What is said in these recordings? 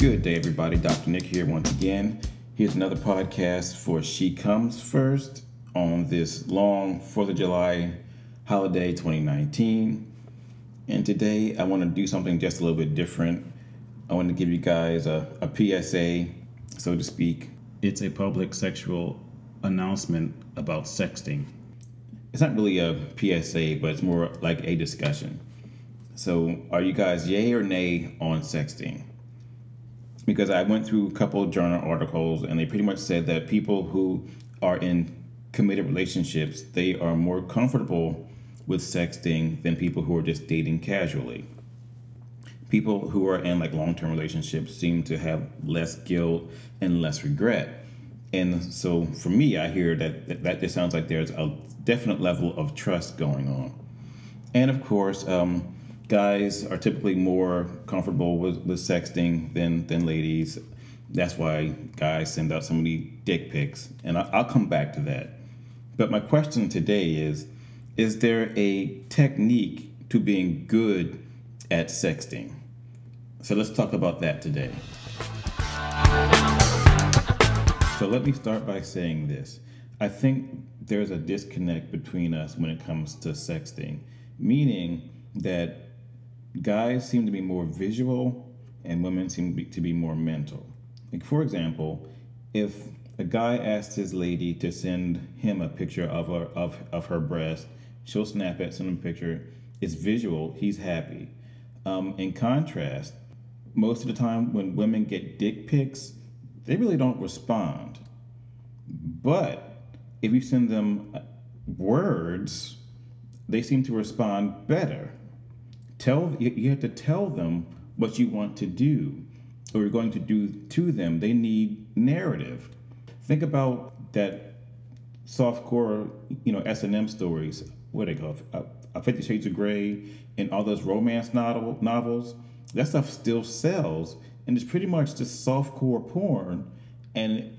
Good day, everybody. Dr. Nick here once again. Here's another podcast for She Comes First on this long 4th of July holiday 2019. And today I want to do something just a little bit different. I want to give you guys a, a PSA, so to speak. It's a public sexual announcement about sexting. It's not really a PSA, but it's more like a discussion. So, are you guys yay or nay on sexting? Because I went through a couple of journal articles and they pretty much said that people who are in committed relationships, they are more comfortable with sexting than people who are just dating casually. People who are in like long-term relationships seem to have less guilt and less regret. And so for me, I hear that that just sounds like there's a definite level of trust going on. And of course, um, guys are typically more comfortable with, with sexting than, than ladies. That's why guys send out so many dick pics. And I, I'll come back to that. But my question today is Is there a technique to being good at sexting? So let's talk about that today. So let me start by saying this. I think there's a disconnect between us when it comes to sexting, meaning that guys seem to be more visual and women seem to be, to be more mental. Like, for example, if a guy asks his lady to send him a picture of her, of, of her breast, she'll snap it, send him a picture. It's visual, he's happy. Um, in contrast, most of the time when women get dick pics, they really don't respond. But if you send them uh, words, they seem to respond better. Tell you have to tell them what you want to do or you're going to do to them. They need narrative. Think about that softcore, you know, S and M stories. What they call uh, Fifty Shades of Grey and all those romance novel novels. That stuff still sells, and it's pretty much just softcore porn, and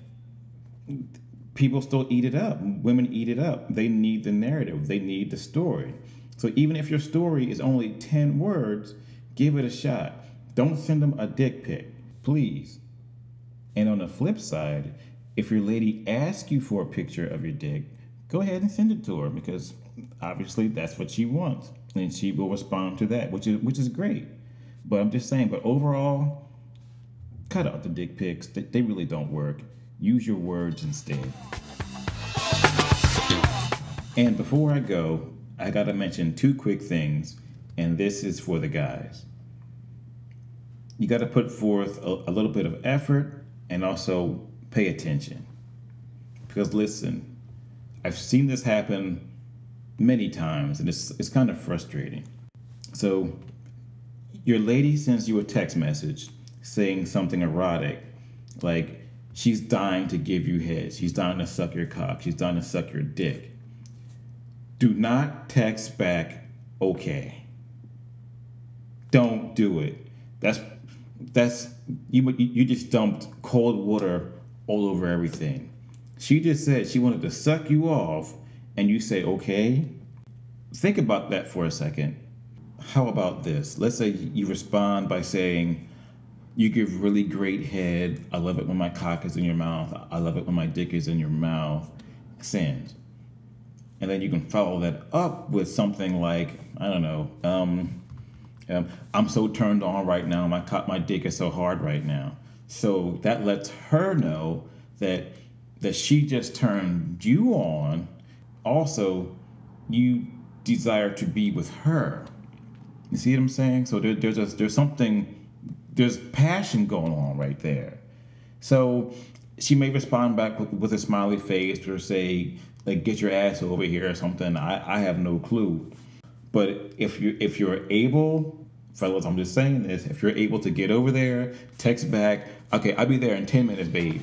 people still eat it up. Women eat it up. They need the narrative. They need the story. So even if your story is only ten words, give it a shot. Don't send them a dick pic, please. And on the flip side, if your lady asks you for a picture of your dick, go ahead and send it to her because obviously that's what she wants, and she will respond to that, which is which is great. But I'm just saying, but overall, cut out the dick pics. They, they really don't work. Use your words instead. And before I go, I gotta mention two quick things, and this is for the guys. You gotta put forth a, a little bit of effort and also pay attention. Because listen, I've seen this happen many times and it's, it's kind of frustrating. So, your lady sends you a text message saying something erotic, like she's dying to give you head, she's dying to suck your cock, she's dying to suck your dick. Do not text back, okay. Don't do it. That's that's you you just dumped cold water all over everything. She just said she wanted to suck you off, and you say, okay. Think about that for a second. How about this? Let's say you respond by saying, you give really great head. I love it when my cock is in your mouth. I love it when my dick is in your mouth. Send. And then you can follow that up with something like, I don't know, um, um, I'm so turned on right now. My my dick is so hard right now. So that lets her know that that she just turned you on. Also, you desire to be with her. You see what I'm saying? So there, there's a, there's something there's passion going on right there. So she may respond back with, with a smiley face or say like get your ass over here or something. I, I have no clue. But if you if you're able fellas, I'm just saying this. If you're able to get over there, text back, okay, I'll be there in 10 minutes, babe.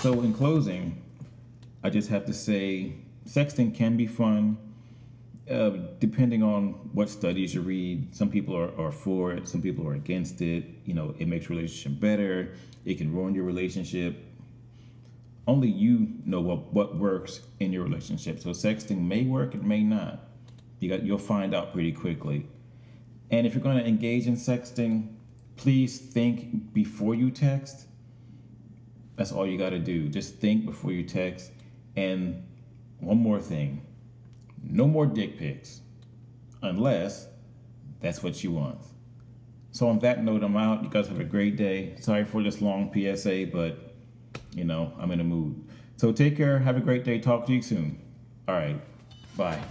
So, in closing, I just have to say sexting can be fun. Uh, depending on what studies you read, some people are, are for it, some people are against it. You know, it makes relationship better. It can ruin your relationship. Only you know what, what works in your relationship. So sexting may work, it may not. You got you'll find out pretty quickly. And if you're going to engage in sexting, please think before you text. That's all you got to do. Just think before you text. And one more thing no more dick pics unless that's what you want. So, on that note, I'm out. You guys have a great day. Sorry for this long PSA, but you know, I'm in a mood. So, take care. Have a great day. Talk to you soon. All right. Bye.